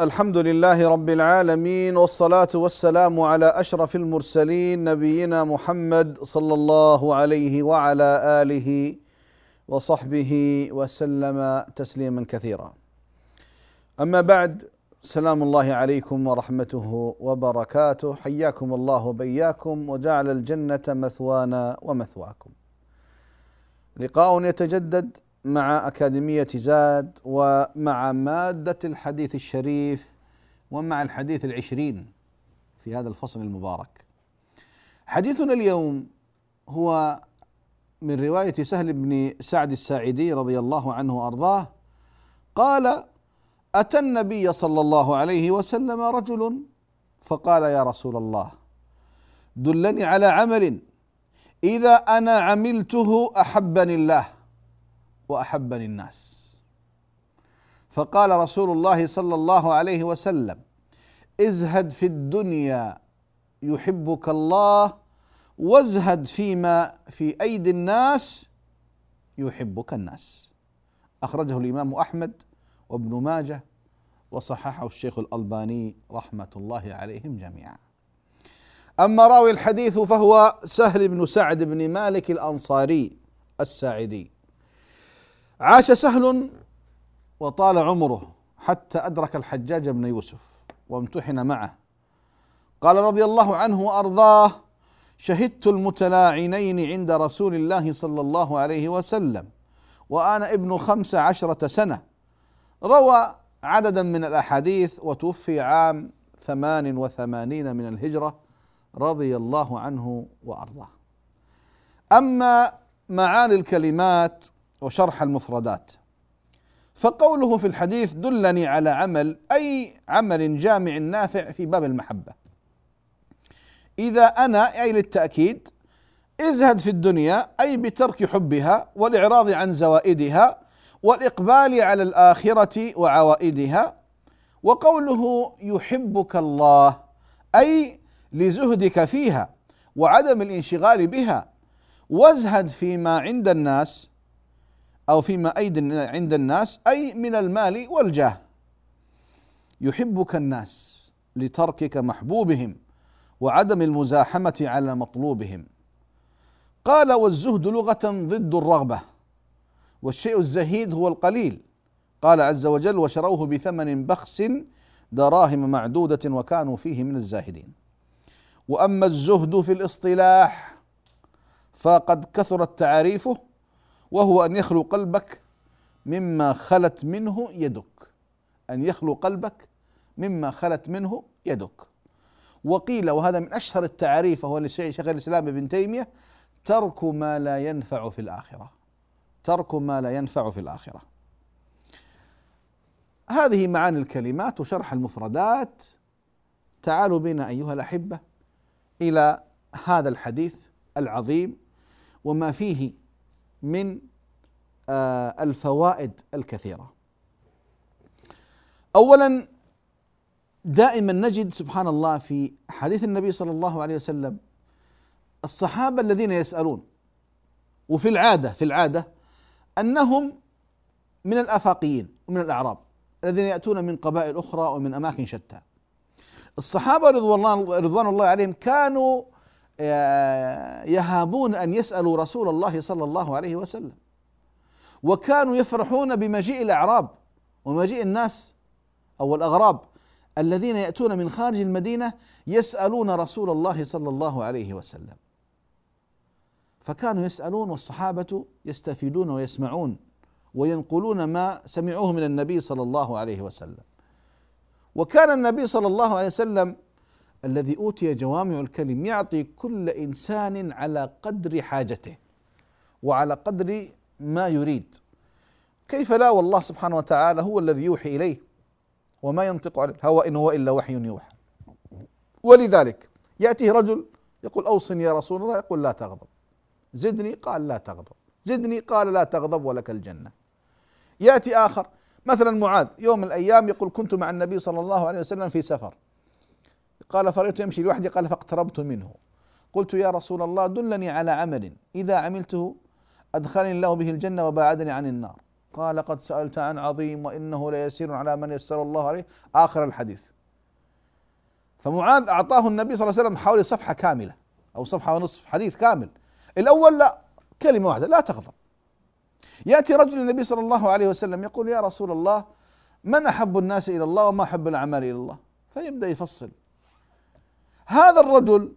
الحمد لله رب العالمين والصلاة والسلام على أشرف المرسلين نبينا محمد صلى الله عليه وعلى آله وصحبه وسلم تسليما كثيرا. أما بعد سلام الله عليكم ورحمته وبركاته. حياكم الله وبياكم وجعل الجنة مثوانا ومثواكم. لقاء يتجدد مع أكاديمية زاد ومع مادة الحديث الشريف ومع الحديث العشرين في هذا الفصل المبارك. حديثنا اليوم هو من رواية سهل بن سعد الساعدي رضي الله عنه وأرضاه قال أتى النبي صلى الله عليه وسلم رجل فقال يا رسول الله دلني على عمل إذا أنا عملته أحبني الله. واحبني الناس فقال رسول الله صلى الله عليه وسلم ازهد في الدنيا يحبك الله وازهد فيما في أيدي الناس يحبك الناس. أخرجه الإمام أحمد وابن ماجه وصححه الشيخ الألباني رحمة الله عليهم جميعا. أما راوي الحديث فهو سهل بن سعد بن مالك الأنصاري الساعدي. عاش سهل وطال عمره حتى أدرك الحجاج بن يوسف وامتحن معه. قال رضي الله عنه وأرضاه شهدت المتلاعنين عند رسول الله صلى الله عليه وسلم وأنا ابن خمس عشرة سنة. روى عددا من الأحاديث وتوفي عام ثمان وثمانين من الهجرة رضي الله عنه وأرضاه. أما معاني الكلمات وشرح المفردات. فقوله في الحديث دلني على عمل أي عمل جامع نافع في باب المحبة. إذا أنا أي للتأكيد ازهد في الدنيا أي بترك حبها والإعراض عن زوائدها والإقبال على الآخرة وعوائدها. وقوله يحبك الله أي لزهدك فيها وعدم الانشغال بها. وازهد فيما عند الناس أو فيما أيد عند الناس أي من المال والجاه. يحبك الناس لتركك محبوبهم وعدم المزاحمة على مطلوبهم. قال والزهد لغة ضد الرغبة والشيء الزهيد هو القليل. قال عز وجل وشروه بثمن بخس دراهم معدودة وكانوا فيه من الزاهدين. وأما الزهد في الاصطلاح فقد كثرت تعاريفه وهو أن يخلو قلبك مما خلت منه يدك. أن يخلو قلبك مما خلت منه يدك. وقيل وهذا من أشهر التعاريف وهو لشيخ الإسلام ابن تيمية ترك ما لا ينفع في الآخرة. ترك ما لا ينفع في الآخرة. هذه معاني الكلمات وشرح المفردات. تعالوا بنا أيها الأحبة إلى هذا الحديث العظيم وما فيه من آه، الفوائد الكثيرة. اولا دائما نجد سبحان الله في حديث النبي صلى الله عليه وسلم الصحابة الذين يسألون وفي العادة في العادة أنهم من الأفاقيين ومن الأعراب الذين يأتون من قبائل أخرى ومن أماكن شتى. الصحابة رضوان الله رضوان الله عليهم كانوا يهابون أن يسألوا رسول الله صلى الله عليه وسلم. وكانوا يفرحون بمجيء الأعراب ومجيء الناس أو الأغراب الذين يأتون من خارج المدينة يسألون رسول الله صلى الله عليه وسلم. فكانوا يسألون والصحابة يستفيدون ويسمعون وينقلون ما سمعوه من النبي صلى الله عليه وسلم. وكان النبي صلى الله عليه وسلم الذي أوتي جوامع الكلم يعطي كل إنسان على قدر حاجته وعلى قدر ما يريد. كيف لا؟ والله سبحانه وتعالى هو الذي يوحي إليه. وما ينطق عن الهوى إن هو إلا وحي يوحى. ولذلك يأتيه رجل يقول أوصني يا رسول الله يقول لا تغضب. زدني قال لا تغضب. زدني قال لا تغضب ولك الجنة. يأتي آخر مثلا معاذ يوم من الأيام يقول كنت مع النبي صلى الله عليه وسلم في سفر. قال فرأيت يمشي لوحدي قال فاقتربت منه. قلت يا رسول الله دلني على عمل. إذا عملته أدخلني الله به الجنة وباعدني عن النار. قال قد سألت عن عظيم وإنه ليسير على من يسر الله عليه. آخر الحديث. فمعاذ أعطاه النبي صلى الله عليه وسلم حوالي صفحة كاملة أو صفحة ونصف حديث كامل. الأول لا كلمة واحدة لا تغضب. يأتي رجل النبي صلى الله عليه وسلم يقول يا رسول الله من أحب الناس إلى الله وما أحب الأعمال إلى الله؟ فيبدأ يفصل. هذا الرجل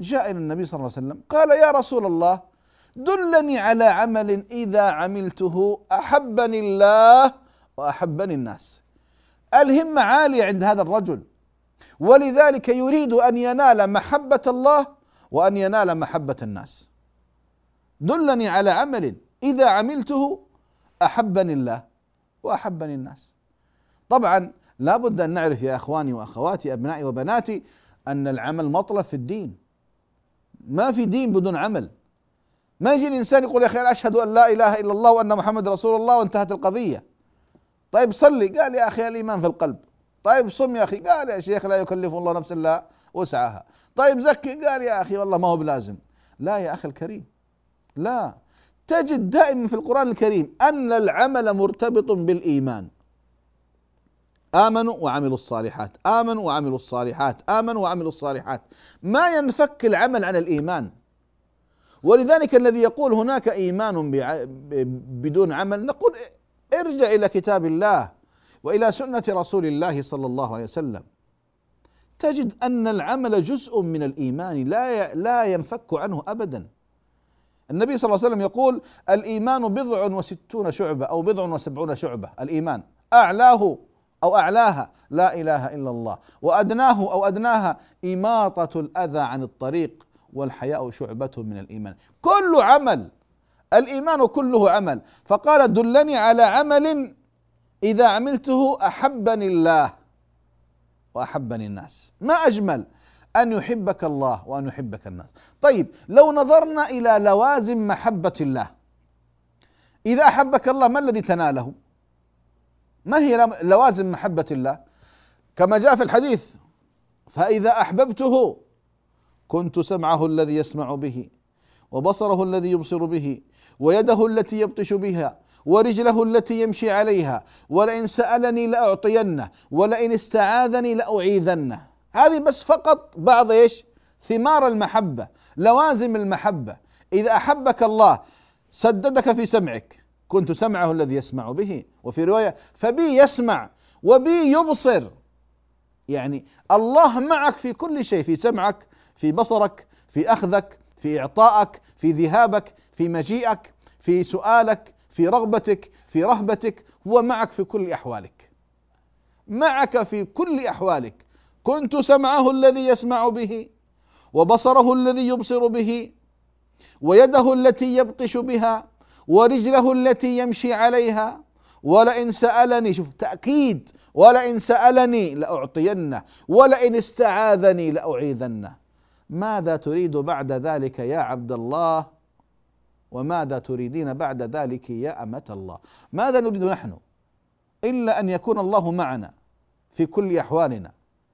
جاء إلى النبي صلى الله عليه وسلم قال يا رسول الله دلني على عمل إذا عملته أحبني الله وأحبني الناس. الهمة عالية عند هذا الرجل. ولذلك يريد أن ينال محبة الله وأن ينال محبة الناس. دلني على عمل إذا عملته أحبني الله وأحبني الناس. طبعا لا بد أن نعرف يا إخواني وأخواتي أبنائي وبناتي أن العمل مطلب في الدين. ما في دين بدون عمل. ما يجي الإنسان يقول يا أخي أنا أشهد أن لا إله إلا الله وأن محمد رسول الله وانتهت القضية. طيب صلي. قال يا أخي الإيمان في القلب. طيب صم يا أخي. قال يا شيخ لا يكلف الله نفسا إلا وسعها. طيب زكي. قال يا أخي والله ما هو بلازم. لا يا أخي الكريم. لا. تجد دائما في القرآن الكريم أن العمل مرتبط بالإيمان. آمنوا وعملوا الصالحات آمنوا وعملوا الصالحات آمنوا وعملوا الصالحات. ما ينفك العمل عن الإيمان. ولذلك الذي يقول هناك إيمان بدون عمل نقول ارجع إلى كتاب الله وإلى سنة رسول الله صلى الله عليه وسلم. تجد أن العمل جزء من الإيمان لا لا ينفك عنه أبدا. النبي صلى الله عليه وسلم يقول الإيمان بضع وستون شعبة أو بضع وسبعون شعبة الإيمان أعلاه أو أعلاها. لا إله إلا الله. وأدناه أو أدناها إماطة الأذى عن الطريق والحياء شعبة من الإيمان. كل عمل الإيمان كله عمل. فقال دلني على عمل إذا عملته أحبني الله وأحبني الناس. ما أجمل؟ أن يحبك الله وأن يحبك الناس. طيب لو نظرنا إلى لوازم محبة الله. إذا أحبك الله ما الذي تناله؟ ما هي لوازم محبة الله؟ كما جاء في الحديث فإذا أحببته كنت سمعه الذي يسمع به وبصره الذي يبصر به ويده التي يبطش بها ورجله التي يمشي عليها ولئن سألني لأعطينه ولئن استعاذني لأعيذنه. هذه بس فقط بعض إيش؟ ثمار المحبة لوازم المحبة. إذا أحبك الله سددك في سمعك. كنت سمعه الذي يسمع به. وفي رواية فبي يسمع وبي يبصر. يعني الله معك في كل شيء في سمعك في بصرك في أخذك في إعطائك في ذهابك في مجيئك في سؤالك في رغبتك في رهبتك هو معك في كل أحوالك. معك في كل أحوالك. كنت سمعه الذي يسمع به وبصره الذي يبصر به ويده التي يبطش بها ورجله التي يمشي عليها. ولئن سألني شوف تأكيد. ولئن سألني لأعطينه. ولئن استعاذني لأعيذنه. ماذا تريد بعد ذلك يا عبد الله؟ وماذا تريدين بعد ذلك يا أمة الله؟ ماذا نريد نحن؟ إلا أن يكون الله معنا في كل أحوالنا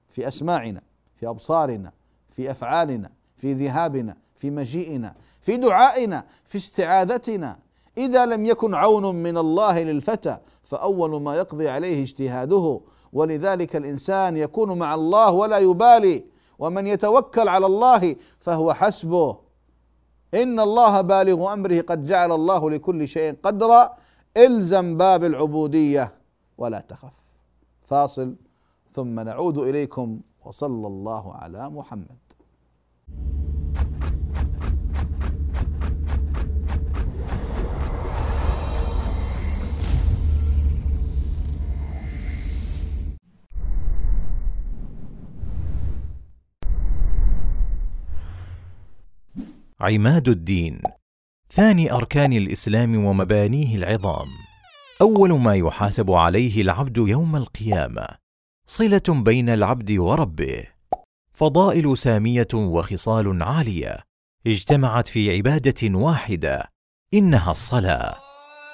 في أسماعنا في أبصارنا في أفعالنا في ذهابنا في مجيئنا في دعائنا في استعاذتنا. إذا لم يكن عون من الله للفتى فأول ما يقضي عليه اجتهاده. ولذلك الإنسان يكون مع الله ولا يبالي. ومن يتوكل على الله فهو حسبه. إن الله بالغ أمره قد جعل الله لكل شيء قدرا. إلزم باب العبودية ولا تخف. فاصل. ثم نعود إليكم وصلى الله على محمد. عماد الدين. ثاني أركان الإسلام ومبانيه العظام. أول ما يحاسب عليه العبد يوم القيامة. صلة بين العبد وربه. فضائل سامية وخصال عالية. اجتمعت في عبادة واحدة. إنها الصلاة.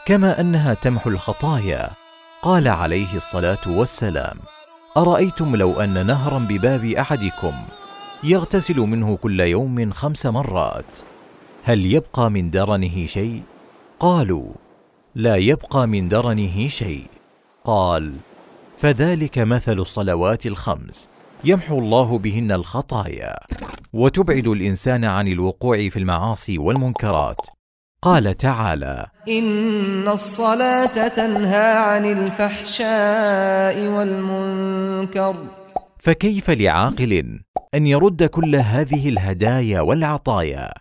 كما أنها تمحو الخطايا. قال عليه الصلاة والسلام أرأيتم لو أن نهرا بباب أحدكم يغتسل منه كل يوم خمس مرات. هل يبقى من درنه شيء؟ قالوا لا يبقى من درنه شيء. قال فذلك مثل الصلوات الخمس. يمحو الله بهن الخطايا. وتبعد الإنسان عن الوقوع في المعاصي والمنكرات. قال تعالى إن الصلاة تنهى عن الفحشاء والمنكر. فكيف لعاقل أن يرد كل هذه الهدايا والعطايا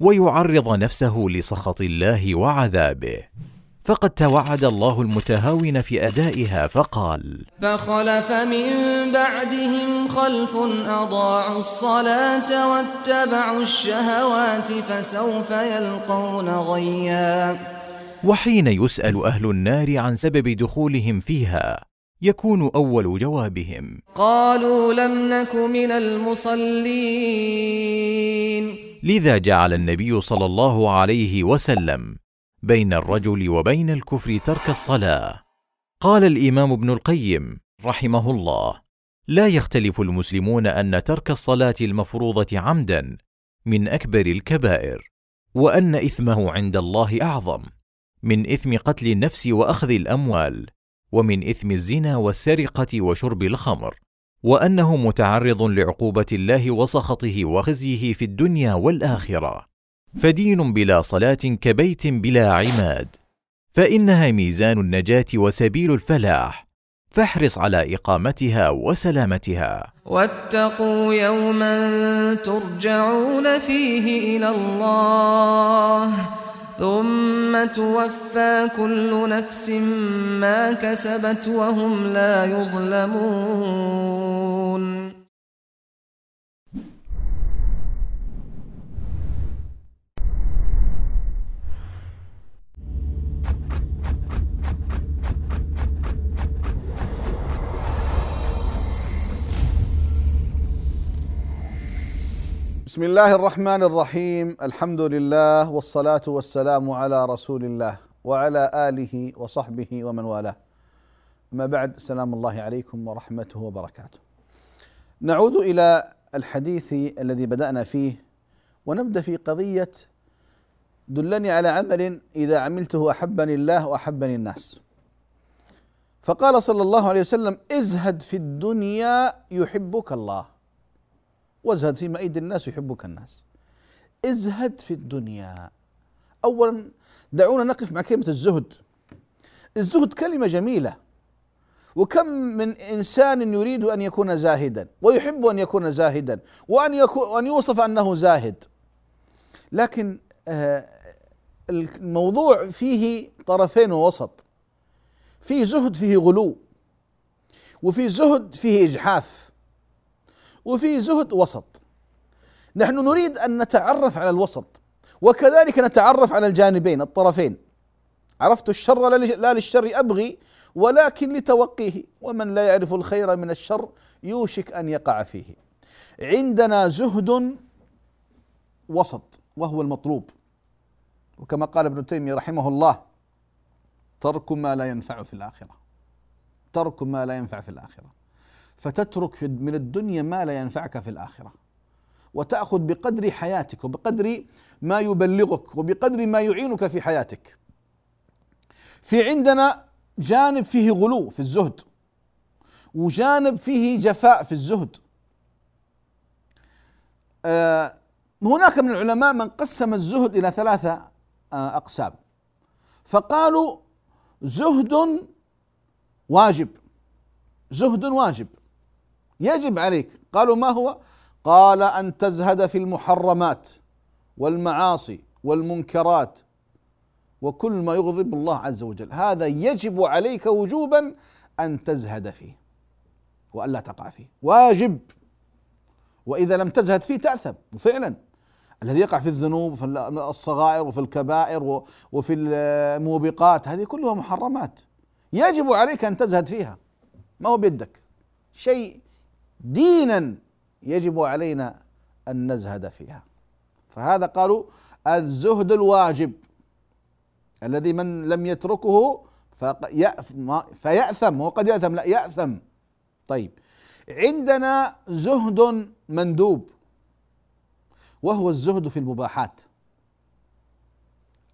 ويعرض نفسه لسخط الله وعذابه. فقد توعد الله المتهاون في أدائها فقال فخلف من بعدهم خلف أضاعوا الصلاة واتبعوا الشهوات فسوف يلقون غيا. وحين يسأل أهل النار عن سبب دخولهم فيها يكون أول جوابهم. قالوا لم نك من المصلين. لذا جعل النبي صلى الله عليه وسلم بين الرجل وبين الكفر ترك الصلاة. قال الإمام ابن القيم رحمه الله لا يختلف المسلمون أن ترك الصلاة المفروضة عمدا من أكبر الكبائر وأن إثمه عند الله أعظم من إثم قتل النفس وأخذ الأموال. ومن إثم الزنا والسرقة وشرب الخمر وأنه متعرض لعقوبة الله وسخطه وخزيه في الدنيا والآخرة. فدين بلا صلاة كبيت بلا عماد. فإنها ميزان النجاة وسبيل الفلاح. فاحرص على إقامتها وسلامتها. واتقوا يوما ترجعون فيه إلى الله. ثم توفى كل نفس ما كسبت وهم لا يظلمون. بسم الله الرحمن الرحيم الحمد لله والصلاة والسلام على رسول الله وعلى آله وصحبه ومن والاه أما بعد سلام الله عليكم ورحمته وبركاته نعود إلى الحديث الذي بدأنا فيه ونبدأ في قضية دلني على عمل إذا عملته أحبني الله وأحبني الناس فقال صلى الله عليه وسلم ازهد في الدنيا يحبك الله وازهد فيما ايدي الناس يحبك الناس. ازهد في الدنيا. اولا دعونا نقف مع كلمة الزهد. الزهد كلمة جميلة. وكم من إنسان يريد أن يكون زاهدا ويحب أن يكون زاهدا وأن يكون وأن يوصف أنه زاهد. لكن آه الموضوع فيه طرفين ووسط. في زهد فيه غلو وفي زهد فيه إجحاف. وفي زهد وسط. نحن نريد أن نتعرف على الوسط وكذلك نتعرف على الجانبين الطرفين. عرفت الشر لا للشر أبغي ولكن لتوقيه. ومن لا يعرف الخير من الشر يوشك أن يقع فيه. عندنا زهد وسط وهو المطلوب. وكما قال ابن تيمية رحمه الله ترك ما لا ينفع في الآخرة. ترك ما لا ينفع في الآخرة. فتترك من الدنيا ما لا ينفعك في الآخرة. وتأخذ بقدر حياتك وبقدر ما يبلغك وبقدر ما يعينك في حياتك. في عندنا جانب فيه غلو في الزهد وجانب فيه جفاء في الزهد. آه هناك من العلماء من قسم الزهد إلى ثلاثة آه أقسام. فقالوا زهد واجب زهد واجب. يجب عليك. قالوا ما هو؟ قال أن تزهد في المحرمات والمعاصي والمنكرات وكل ما يغضب الله عز وجل. هذا يجب عليك وجوبا أن تزهد فيه وألا تقع فيه. واجب. وإذا لم تزهد فيه تأثم. وفعلا الذي يقع في الذنوب في الصغائر وفي الكبائر وفي الموبقات هذه كلها محرمات. يجب عليك أن تزهد فيها. ما هو بيدك؟ شيء دينا يجب علينا أن نزهد فيها. فهذا قالوا الزهد الواجب الذي من لم يتركه فيأثم هو قد يأثم لا يأثم. طيب عندنا زهد مندوب وهو الزهد في المباحات.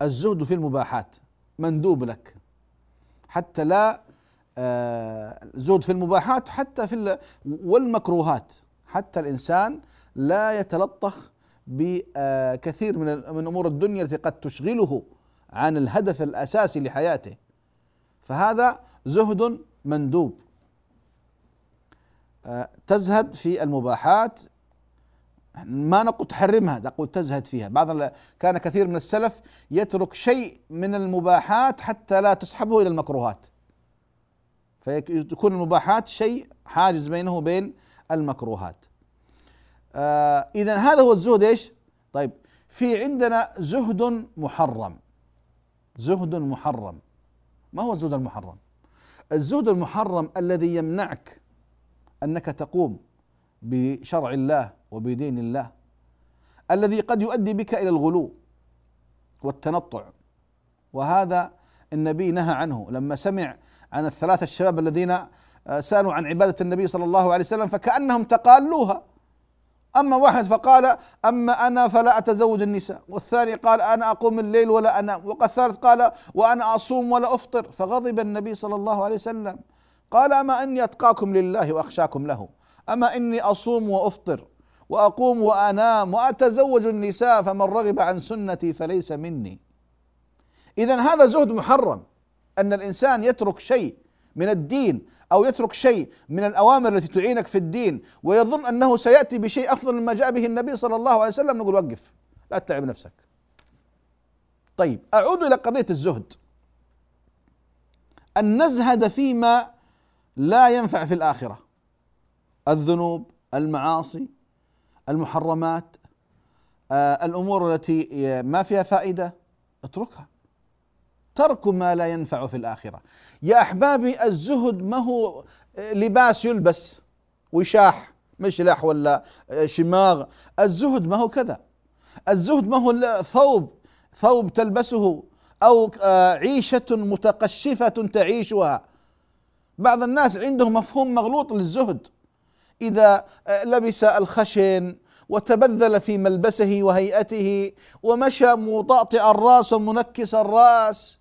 الزهد في المباحات مندوب لك حتى لا آه، زهد في المباحات حتى في والمكروهات. حتى الإنسان لا يتلطخ بكثير من من أمور الدنيا التي قد تشغله عن الهدف الأساسي لحياته. فهذا زهد مندوب. آه، تزهد في المباحات. ما نقول تحرمها نقول تزهد فيها. بعض كان كثير من السلف يترك شيء من المباحات حتى لا تسحبه إلى المكروهات. فيكون المباحات شيء حاجز بينه وبين المكروهات. آه اذا هذا هو الزهد إيش؟ طيب في عندنا زهد محرم. زهد محرم. ما هو الزهد المحرم؟ الزهد المحرم الذي يمنعك أنك تقوم بشرع الله وبدين الله الذي قد يؤدي بك إلى الغلو والتنطع. وهذا النبي نهى عنه لما سمع عن الثلاثة الشباب الذين سألوا عن عبادة النبي صلى الله عليه وسلم فكأنهم تقالوها. أما واحد فقال أما أنا فلا أتزوج النساء. والثاني قال أنا أقوم الليل ولا أنام. والثالث قال وأنا أصوم ولا أفطر. فغضب النبي صلى الله عليه وسلم. قال أما إني أتقاكم لله وأخشاكم له. أما إني أصوم وأفطر وأقوم وأنام وأتزوج النساء فمن رغب عن سنتي فليس مني. اذا هذا زهد محرم. أن الإنسان يترك شيء من الدين أو يترك شيء من الأوامر التي تعينك في الدين ويظن أنه سيأتي بشيء أفضل مما جاء به النبي صلى الله عليه وسلم نقول وقف لا تتعب نفسك. طيب أعود إلى قضية الزهد. أن نزهد فيما لا ينفع في الآخرة. الذنوب المعاصي المحرمات آه، الأمور التي ما فيها فائدة اتركها. ترك ما لا ينفع في الآخرة. يا أحبابي الزهد ما هو لباس يلبس وشاح مشلح ولا شماغ. الزهد ما هو كذا. الزهد ما هو ثوب ثوب تلبسه أو آه، عيشة متقشفة تعيشها. بعض الناس عندهم مفهوم مغلوط للزهد. آه، لبس الخشن وتبذل في ملبسه وهيئته ومشى مطأطئ الرأس ومنكس الرأس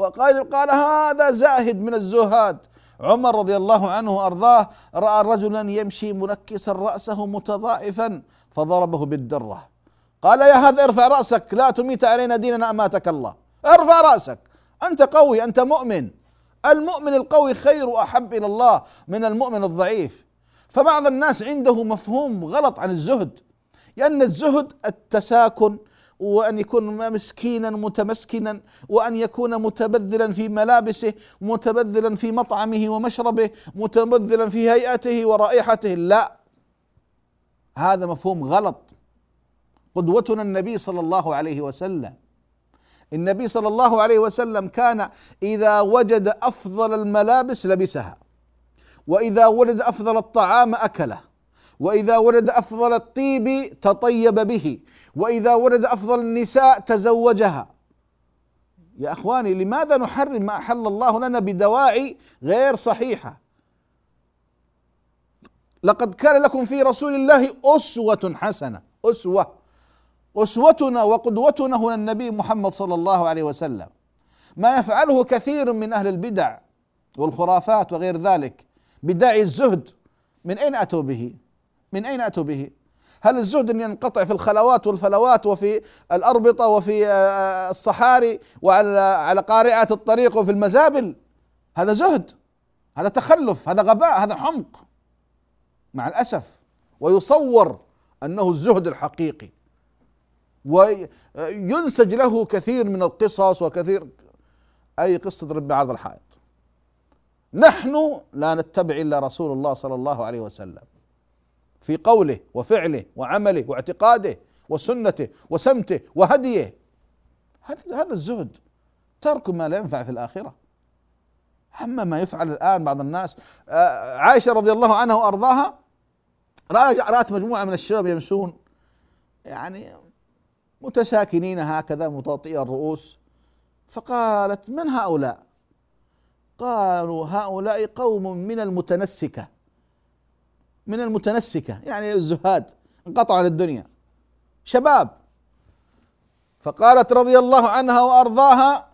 وقال قال هذا زاهد من الزهاد. عمر رضي الله عنه وأرضاه رأى رجلا يمشي منكسا رأسه متضاعفا فضربه بالدرة. قال يا هذا ارفع رأسك لا تميت علينا ديننا أماتك الله. ارفع رأسك. أنت قوي أنت مؤمن. المؤمن القوي خير وأحب إلى الله من المؤمن الضعيف. فبعض الناس عنده مفهوم غلط عن الزهد لأن الزهد التساكن وأن يكون مسكينا متمسكنا وأن يكون متبذلا في ملابسه متبذلا في مطعمه ومشربه متبذلا في هيئته ورائحته. لا هذا مفهوم غلط. قدوتنا النبي صلى الله عليه وسلم. النبي صلى الله عليه وسلم كان إذا وجد أفضل الملابس لبسها وإذا وجد أفضل الطعام أكله. وإذا ولد أفضل الطيب تطيب به وإذا ولد أفضل النساء تزوجها. يا أخواني لماذا نحرم ما أحل الله لنا بدواعي غير صحيحة؟ لقد كان لكم في رسول الله أسوة حسنة أسوة أسوتنا وقدوتنا هنا النبي محمد صلى الله عليه وسلم. ما يفعله كثير من أهل البدع والخرافات وغير ذلك بداعي الزهد من أين أتوا به؟ من أين أتوا به؟ هل الزهد أن ينقطع في الخلوات والفلوات وفي الأربطة وفي آه، الصحاري وعلى على قارعة الطريق وفي المزابل؟ هذا زهد هذا تخلف هذا غباء هذا حمق. مع الأسف ويصور أنه الزهد الحقيقي. وينسج له كثير من القصص وكثير أي قصة رب عرض الحائط. نحن لا نتبع إلا رسول الله صلى الله عليه وسلم. في قوله وفعله وعمله واعتقاده وسنته وسمته وهديه. هذا الزهد. ترك ما لا ينفع في الآخرة. أما ما يفعل الآن بعض الناس آه، عائشة رضي الله عنها وأرضاها رأت مجموعة من الشباب يمشون يعني متساكنين هكذا متطئي الرؤوس. فقالت من هؤلاء؟ قالوا هؤلاء قوم من المتنسكة. من المتنسكة يعني الزهاد انقطعوا عن الدنيا. شباب فقالت رضي الله عنها وأرضاها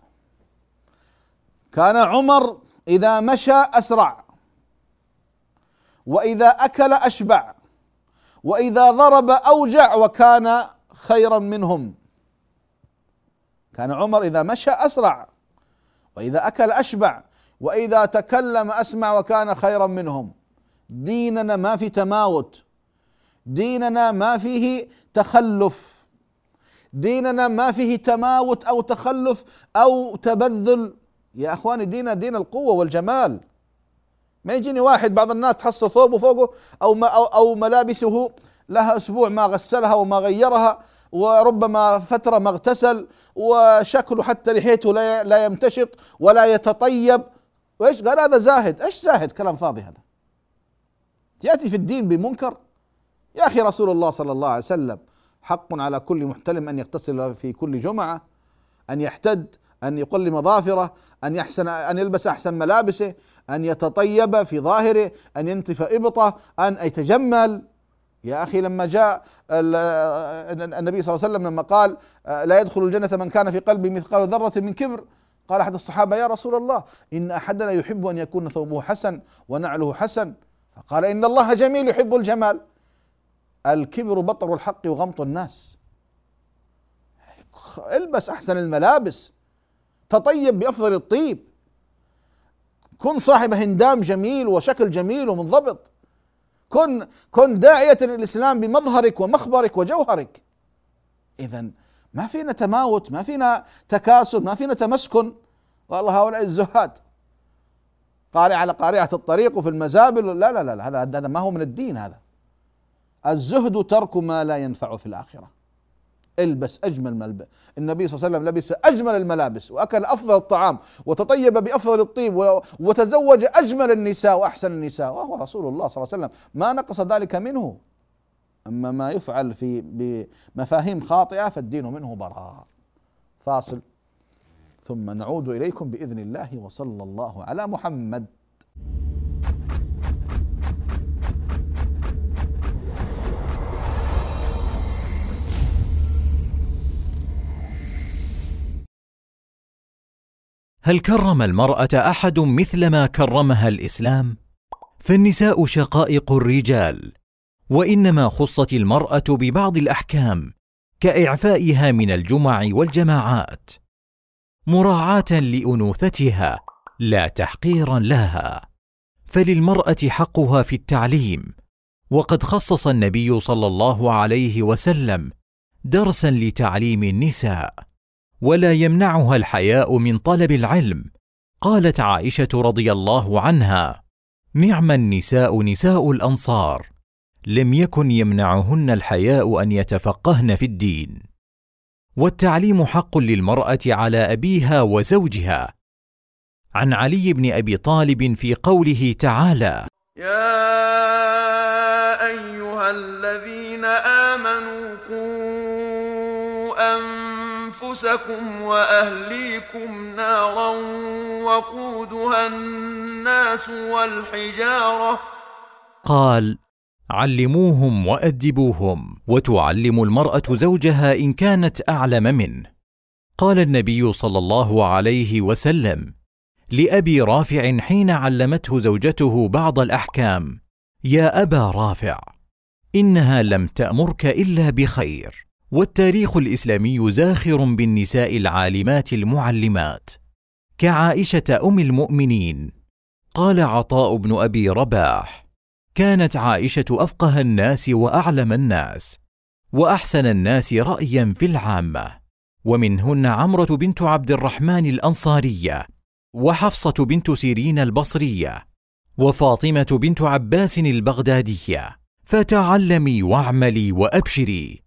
كان عمر إذا مشى أسرع وإذا أكل أشبع وإذا ضرب أوجع وكان خيرا منهم. كان عمر إذا مشى أسرع وإذا أكل أشبع وإذا تكلم أسمع وكان خيرا منهم. ديننا ما في تماوت. ديننا ما فيه تخلف. ديننا ما فيه تماوت أو تخلف أو تبذل. يا أخواني ديننا دين القوة والجمال. ما يجيني واحد بعض الناس تحصل ثوبه فوقه أو ما أو, أو ملابسه لها أسبوع ما غسلها وما غيرها وربما فترة ما اغتسل وشكله حتى لحيته لا لا يمتشط ولا يتطيب. وإيش قال؟ هذا زاهد. إيش زاهد؟ كلام فاضي هذا. يأتي في الدين بمنكر؟ يا أخي رسول الله صلى الله عليه وسلم حق على كل محتلم أن يغتسل في كل جمعة أن يحتد أن يقل مظافره أن يحسن أن يلبس أحسن ملابسه أن يتطيب في ظاهره أن ينتف إبطه أن يتجمل. يا أخي لما جاء النبي صلى الله عليه وسلم لما قال لا يدخل الجنة من كان في قلبه مثقال ذرة من كبر. قال أحد الصحابة يا رسول الله إن أحدنا يحب أن يكون ثوبه حسن ونعله حسن. فقال إن الله جميل يحب الجمال. الكبر بطر الحق وغمط الناس. البس أحسن الملابس. تطيب بأفضل الطيب. كن صاحب هندام جميل وشكل جميل ومنضبط. كن كن داعية للإسلام بمظهرك ومخبرك وجوهرك. إذا ما فينا تماوت ما فينا تكاسل ما فينا تمسكن. والله هؤلاء الزهاد. قارع على قارعة الطريق وفي المزابل. لا لا لا هذا هذا ما هو من الدين هذا. الزهد ترك ما لا ينفع في الآخرة. البس أجمل ملبس النبي صلى الله عليه وسلم لبس أجمل الملابس وأكل أفضل الطعام وتطيب بأفضل الطيب وتزوج أجمل النساء وأحسن النساء. وهو رسول الله صلى الله عليه وسلم. ما نقص ذلك منه. أما ما يفعل في بمفاهيم خاطئة فالدين منه براء فاصل. ثم نعود إليكم بإذن الله وصلى الله على محمد. هل كرم المرأة أحد مثل ما كرمها الإسلام؟ فالنساء شقائق الرجال وإنما خصت المرأة ببعض الأحكام كإعفائها من الجمع والجماعات. مراعاة لأنوثتها لا تحقيرا لها. فللمرأة حقها في التعليم. وقد خصص النبي صلى الله عليه وسلم درسا لتعليم النساء. ولا يمنعها الحياء من طلب العلم. قالت عائشة رضي الله عنها نعم النساء نساء الأنصار. لم يكن يمنعهن الحياء أن يتفقهن في الدين. والتعليم حق للمرأة على أبيها وزوجها. عن علي بن أبي طالب في قوله تعالى يا أيها الذين آمنوا قوا أنفسكم وأهليكم نارا وقودها الناس والحجارة. قال علموهم وأدبوهم وتعلم المرأة زوجها إن كانت أعلم منه. قال النبي صلى الله عليه وسلم لأبي رافع حين علمته زوجته بعض الأحكام يا أبا رافع إنها لم تأمرك إلا بخير. والتاريخ الإسلامي زاخر بالنساء العالمات المعلمات. كعائشة أم المؤمنين. قال عطاء بن أبي رباح كانت عائشة أفقه الناس وأعلم الناس وأحسن الناس رايا في العامة. ومنهن عمرة بنت عبد الرحمن الأنصارية وحفصة بنت سيرين البصرية وفاطمة بنت عباس البغدادية. فتعلمي واعملي وأبشري.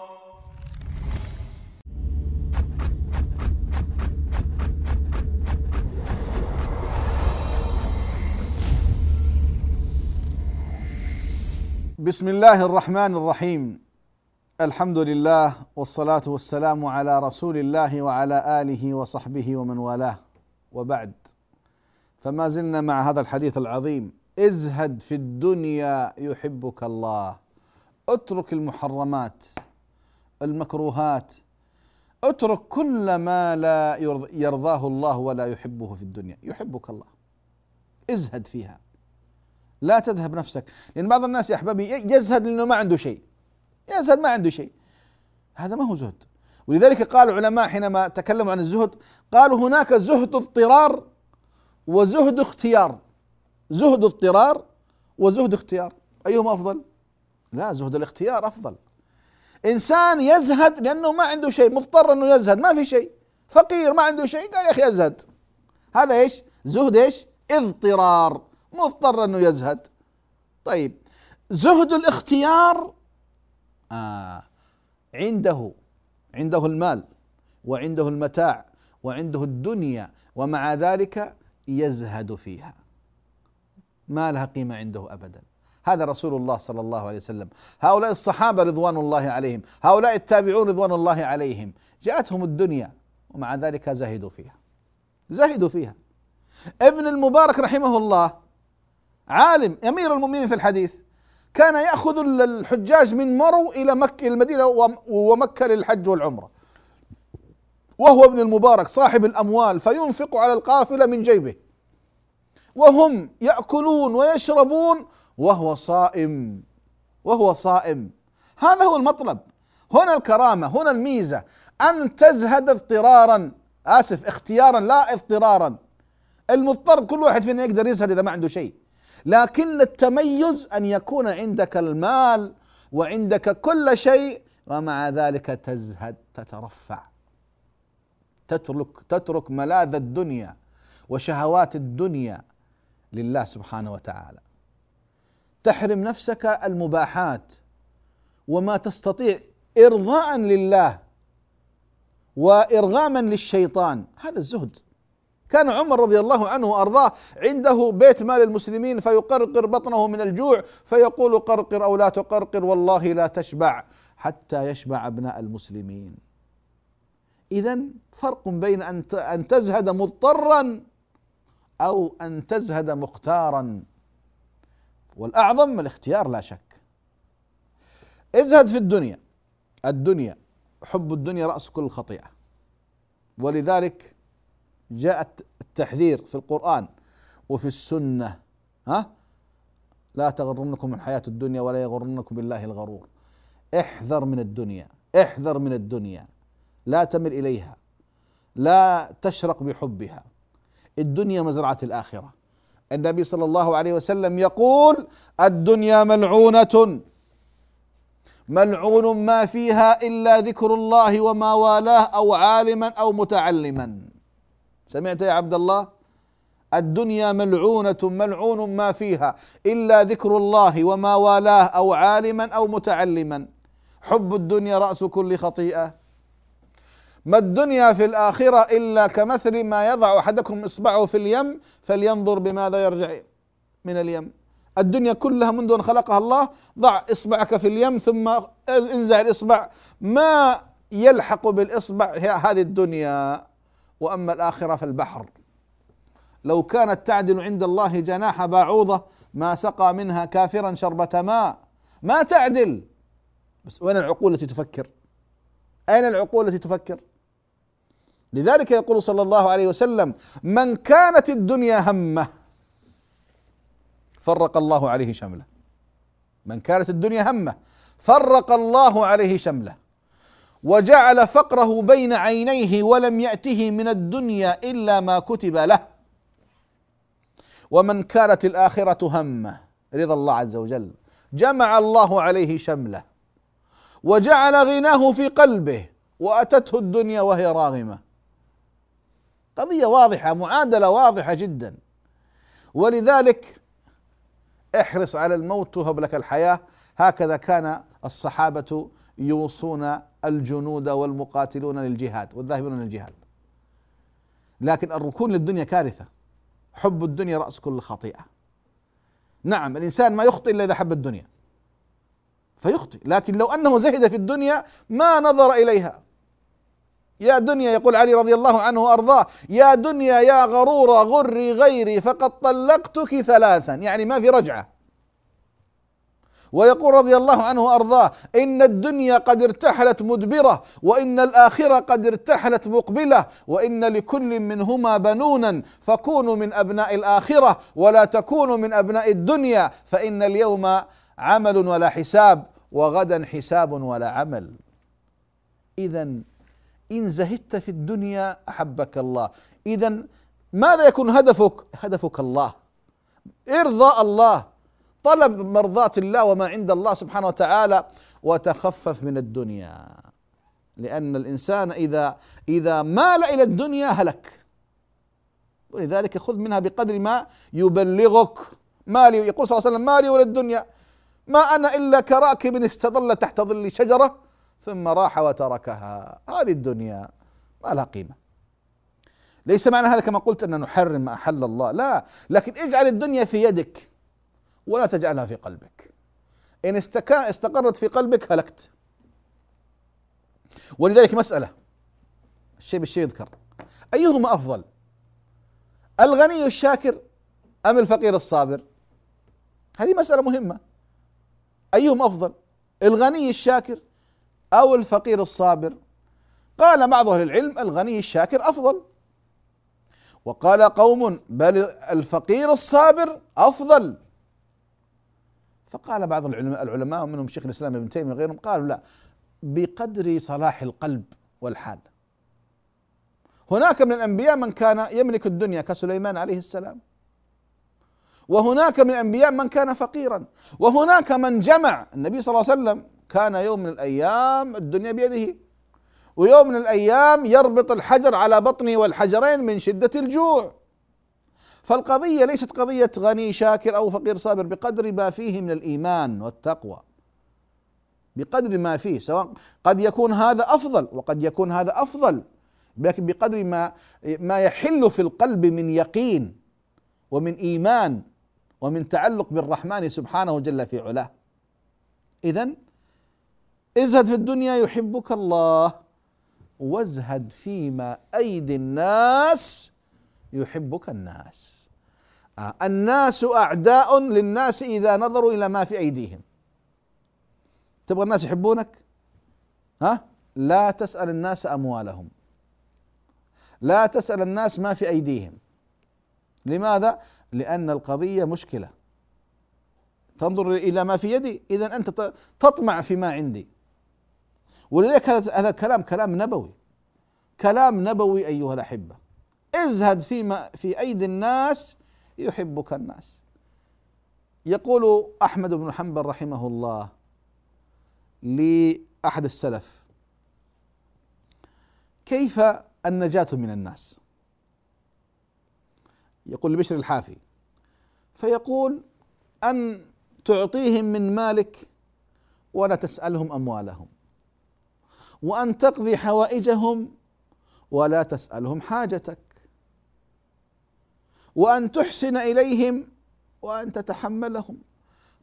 بسم الله الرحمن الرحيم الحمد لله والصلاه والسلام على رسول الله وعلى اله وصحبه ومن والاه وبعد فما زلنا مع هذا الحديث العظيم ازهد في الدنيا يحبك الله اترك المحرمات المكروهات اترك كل ما لا يرضاه الله ولا يحبه في الدنيا يحبك الله ازهد فيها لا تذهب نفسك. لأن بعض الناس يا أحبابي يزهد لأنه ما عنده شيء. يزهد ما عنده شيء. هذا ما هو زهد. ولذلك قال العلماء حينما تكلموا عن الزهد قالوا هناك زهد اضطرار وزهد اختيار. زهد اضطرار وزهد اختيار. أيهما أفضل؟ لا زهد الاختيار أفضل. إنسان يزهد لأنه ما عنده شيء مضطر أنه يزهد ما في شيء. فقير ما عنده شيء قال يا أخي أزهد هذا إيش؟ زهد إيش؟ اضطرار. مضطر إنه يزهد. طيب زهد الاختيار آه عنده عنده المال وعنده المتاع وعنده الدنيا ومع ذلك يزهد فيها. ما لها قيمة عنده ابدا. هذا رسول الله صلى الله عليه وسلم. هؤلاء الصحابة رضوان الله عليهم. هؤلاء التابعون رضوان الله عليهم. جاءتهم الدنيا ومع ذلك زهدوا فيها. زهدوا فيها. ابن المبارك رحمه الله عالم أمير المؤمنين في الحديث. كان يأخذ الحجاج من مرو إلى مكه المدينة ومكة للحج والعمرة. وهو ابن المبارك صاحب الأموال فينفق على القافلة من جيبه. وهم يأكلون ويشربون وهو صائم وهو صائم. هذا هو المطلب. هنا الكرامة هنا الميزة. أن تزهد اضطرارا. آسف اختيارا لا اضطرارا. المضطر كل واحد فينا يقدر يزهد إذا ما عنده شيء. لكن التميز أن يكون عندك المال وعندك كل شيء ومع ذلك تزهد تترفع تترك تترك ملاذ الدنيا وشهوات الدنيا لله سبحانه وتعالى. تحرم نفسك المباحات وما تستطيع ارضاء لله وارغاما للشيطان. هذا الزهد. كان عمر رضي الله عنه وأرضاه عنده بيت مال المسلمين فيقرقر بطنه من الجوع فيقول قرقر أو لا تقرقر والله لا تشبع حتى يشبع أبناء المسلمين. اذا فرق بين أن أن تزهد مضطرا أو أن تزهد مختارا. والأعظم الاختيار لا شك. ازهد في الدنيا. الدنيا حب الدنيا رأس كل خطيئة. ولذلك جاء التحذير في القرآن وفي السنة ها؟ لا تغرنكم الحياة الدنيا ولا يغرنكم بالله الغرور. احذر من الدنيا احذر من الدنيا. لا تمل إليها. لا تشرق بحبها. الدنيا مزرعة الآخرة. النبي صلى الله عليه وسلم يقول الدنيا ملعونة. ملعون ما فيها إلا ذكر الله وما والاه أو عالما أو متعلما. سمعت يا عبد الله؟ الدنيا ملعونة ملعون ما فيها إلا ذكر الله وما والاه أو عالما أو متعلما. حب الدنيا رأس كل خطيئة. ما الدنيا في الآخرة إلا كمثل ما يضع أحدكم إصبعه في اليم فلينظر بماذا يرجع من اليم. الدنيا كلها منذ أن خلقها الله ضع إصبعك في اليم ثم انزع الإصبع. ما يلحق بالإصبع هذه الدنيا؟ وأما الآخرة فالبحر لو كانت تعدل عند الله جناح بعوضه ما سقى منها كافرا شربة ماء ما تعدل بس وين العقول التي تفكر؟ أين العقول التي تفكر؟ لذلك يقول صلى الله عليه وسلم من كانت الدنيا همة فرق الله عليه شمله من كانت الدنيا همة فرق الله عليه شمله وجعل فقره بين عينيه ولم يأته من الدنيا إلا ما كتب له. ومن كانت الآخرة همة رضا الله عز وجل جمع الله عليه شمله وجعل غناه في قلبه وأتته الدنيا وهي راغمة. قضية واضحة معادلة واضحة جدا. ولذلك احرص على الموت وهب لك الحياة. هكذا كان الصحابة يوصون الجنود والمقاتلون للجهاد والذاهبون للجهاد. لكن الركون للدنيا كارثة. حب الدنيا رأس كل خطيئة. نعم الإنسان ما يخطئ إلا إذا حب الدنيا. فيخطئ لكن لو أنه زهد في الدنيا ما نظر إليها. يا دنيا يقول علي رضي الله عنه وأرضاه يا دنيا يا غرورة غري غيري فقد طلقتك ثلاثا. يعني ما في رجعة. ويقول رضي الله عنه وأرضاه إن الدنيا قد ارتحلت مدبرة وإن الآخرة قد ارتحلت مقبلة وإن لكل منهما بنونا فكونوا من أبناء الآخرة ولا تكونوا من أبناء الدنيا فإن اليوم عمل ولا حساب وغدا حساب ولا عمل. اذا إن زهدت في الدنيا أحبك الله. اذا ماذا يكون هدفك؟ هدفك الله. إرضاء الله. طلب مرضاة الله وما عند الله سبحانه وتعالى وتخفف من الدنيا. لأن الإنسان إذا إذا مال إلى الدنيا هلك. ولذلك خذ منها بقدر ما يبلغك. مالي يقول صلى الله عليه وسلم مالي ولا الدنيا. ما أنا إلا كراكب استظل تحت ظل شجرة ثم راح وتركها. هذه الدنيا ما لها قيمة. ليس معنى هذا كما قلت أن نحرم ما أحل الله. لا لكن اجعل الدنيا في يدك. ولا تجعلها في قلبك. إن استقرت في قلبك هلكت. ولذلك مسألة. الشيء بالشيء يذكر. أيهما أفضل؟ الغني الشاكر أم الفقير الصابر؟ هذه مسألة مهمة. أيهم أفضل؟ الغني الشاكر أو الفقير الصابر؟ قال بعض أهل العلم الغني الشاكر أفضل. وقال قوم بل الفقير الصابر أفضل. فقال بعض العلماء العلماء ومنهم شيخ الإسلام ابن تيمية وغيرهم قالوا لا بقدر صلاح القلب والحال. هناك من الأنبياء من كان يملك الدنيا كسليمان عليه السلام. وهناك من الأنبياء من كان فقيرا. وهناك من جمع النبي صلى الله عليه وسلم كان يوم من الأيام الدنيا بيده. ويوم من الأيام يربط الحجر على بطنه والحجرين من شدة الجوع. فالقضية ليست قضية غني شاكر أو فقير صابر بقدر ما فيه من الإيمان والتقوى. بقدر ما فيه سواء قد يكون هذا أفضل وقد يكون هذا أفضل لكن بقدر ما ما يحل في القلب من يقين ومن إيمان ومن تعلق بالرحمن سبحانه جل في علاه. إذا ازهد في الدنيا يحبك الله وازهد فيما أيدي الناس يحبك الناس. آه الناس أعداء للناس إذا نظروا إلى ما في أيديهم. تبغى الناس يحبونك؟ ها؟ لا تسأل الناس أموالهم. لا تسأل الناس ما في أيديهم. لماذا؟ لأن القضية مشكلة. تنظر إلى ما في يدي إذا أنت تطمع فيما عندي. ولذلك هذا الكلام كلام نبوي. كلام نبوي أيها الأحبة. ازهد فيما في أيدي الناس يحبك الناس. يقول أحمد بن حنبل رحمه الله لأحد السلف كيف النجاة من الناس؟ يقول لبشر الحافي فيقول أن تعطيهم من مالك ولا تسألهم أموالهم وأن تقضي حوائجهم ولا تسألهم حاجتك. وأن تحسن إليهم وأن تتحملهم.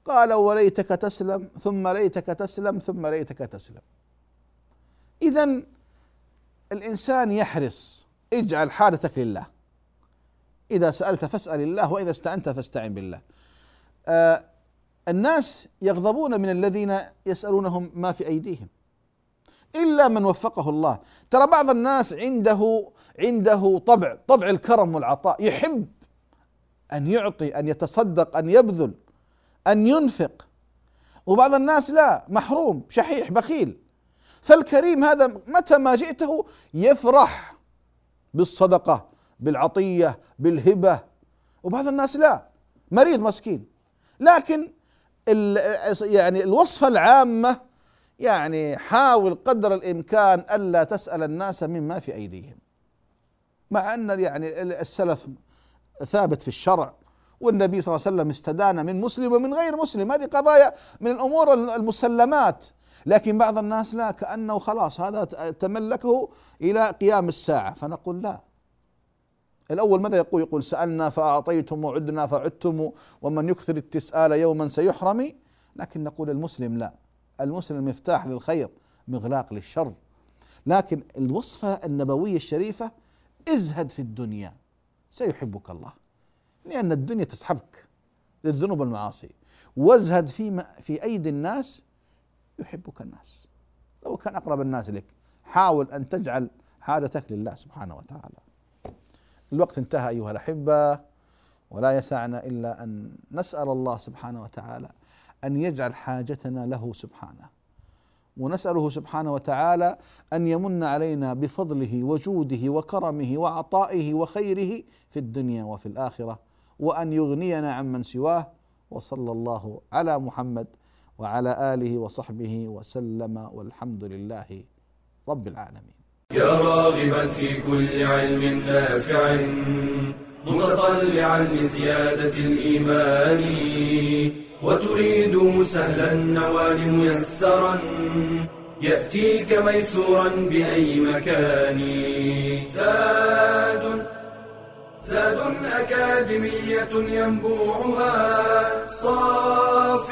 قال وليتك تسلم ثم ليتك تسلم ثم ليتك تسلم. إذا الإنسان يحرص اجعل حاجتك لله. إذا سألت فاسأل الله وإذا استعنت فاستعن بالله. آه الناس يغضبون من الذين يسألونهم ما في أيديهم. إلا من وفقه الله. ترى بعض الناس عنده عنده طبع طبع الكرم والعطاء يحب أن يعطي أن يتصدق أن يبذل أن ينفق. وبعض الناس لا محروم شحيح بخيل. فالكريم هذا متى ما جئته يفرح بالصدقة بالعطية بالهبة. وبعض الناس لا مريض مسكين. لكن يعني الوصفة العامة يعني حاول قدر الإمكان ألا تسأل الناس مما في أيديهم. مع أن يعني السلف ثابت في الشرع. والنبي صلى الله عليه وسلم استدان من مسلم ومن غير مسلم. هذه قضايا من الأمور المسلمات. لكن بعض الناس لا كأنه خلاص هذا تملكه إلى قيام الساعة. فنقول لا. الأول ماذا يقول؟ يقول سألنا فأعطيتم وعدنا فعدتم ومن يكثر التسآل يوما سيحرم لكن نقول المسلم لا. المسلم مفتاح للخير مغلاق للشر. لكن الوصفة النبوية الشريفة ازهد في الدنيا. سيحبك الله لأن الدنيا تسحبك للذنوب والمعاصي. وازهد في في أيدي الناس يحبك الناس. لو كان أقرب الناس لك حاول أن تجعل حاجتك لله سبحانه وتعالى. الوقت انتهى أيها الأحبة ولا يسعنا إلا أن نسأل الله سبحانه وتعالى أن يجعل حاجتنا له سبحانه. ونسأله سبحانه وتعالى أن يمن علينا بفضله وجوده وكرمه وعطائه وخيره في الدنيا وفي الآخرة وأن يغنينا عمن سواه وصلى الله على محمد وعلى آله وصحبه وسلم والحمد لله رب العالمين. يا راغبا في كل علم نافع متطلعا لزيادة الإيمان. وتريد سهلا النوال ميسرا يأتيك ميسورا بأي مكان. زاد زاد أكاديمية ينبوعها صاف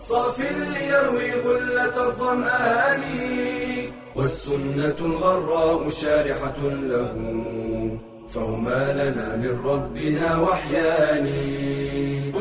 صاف ليروي غلة الظمآن. والسنة الغراء شارحة له فهما لنا من ربنا وحيان.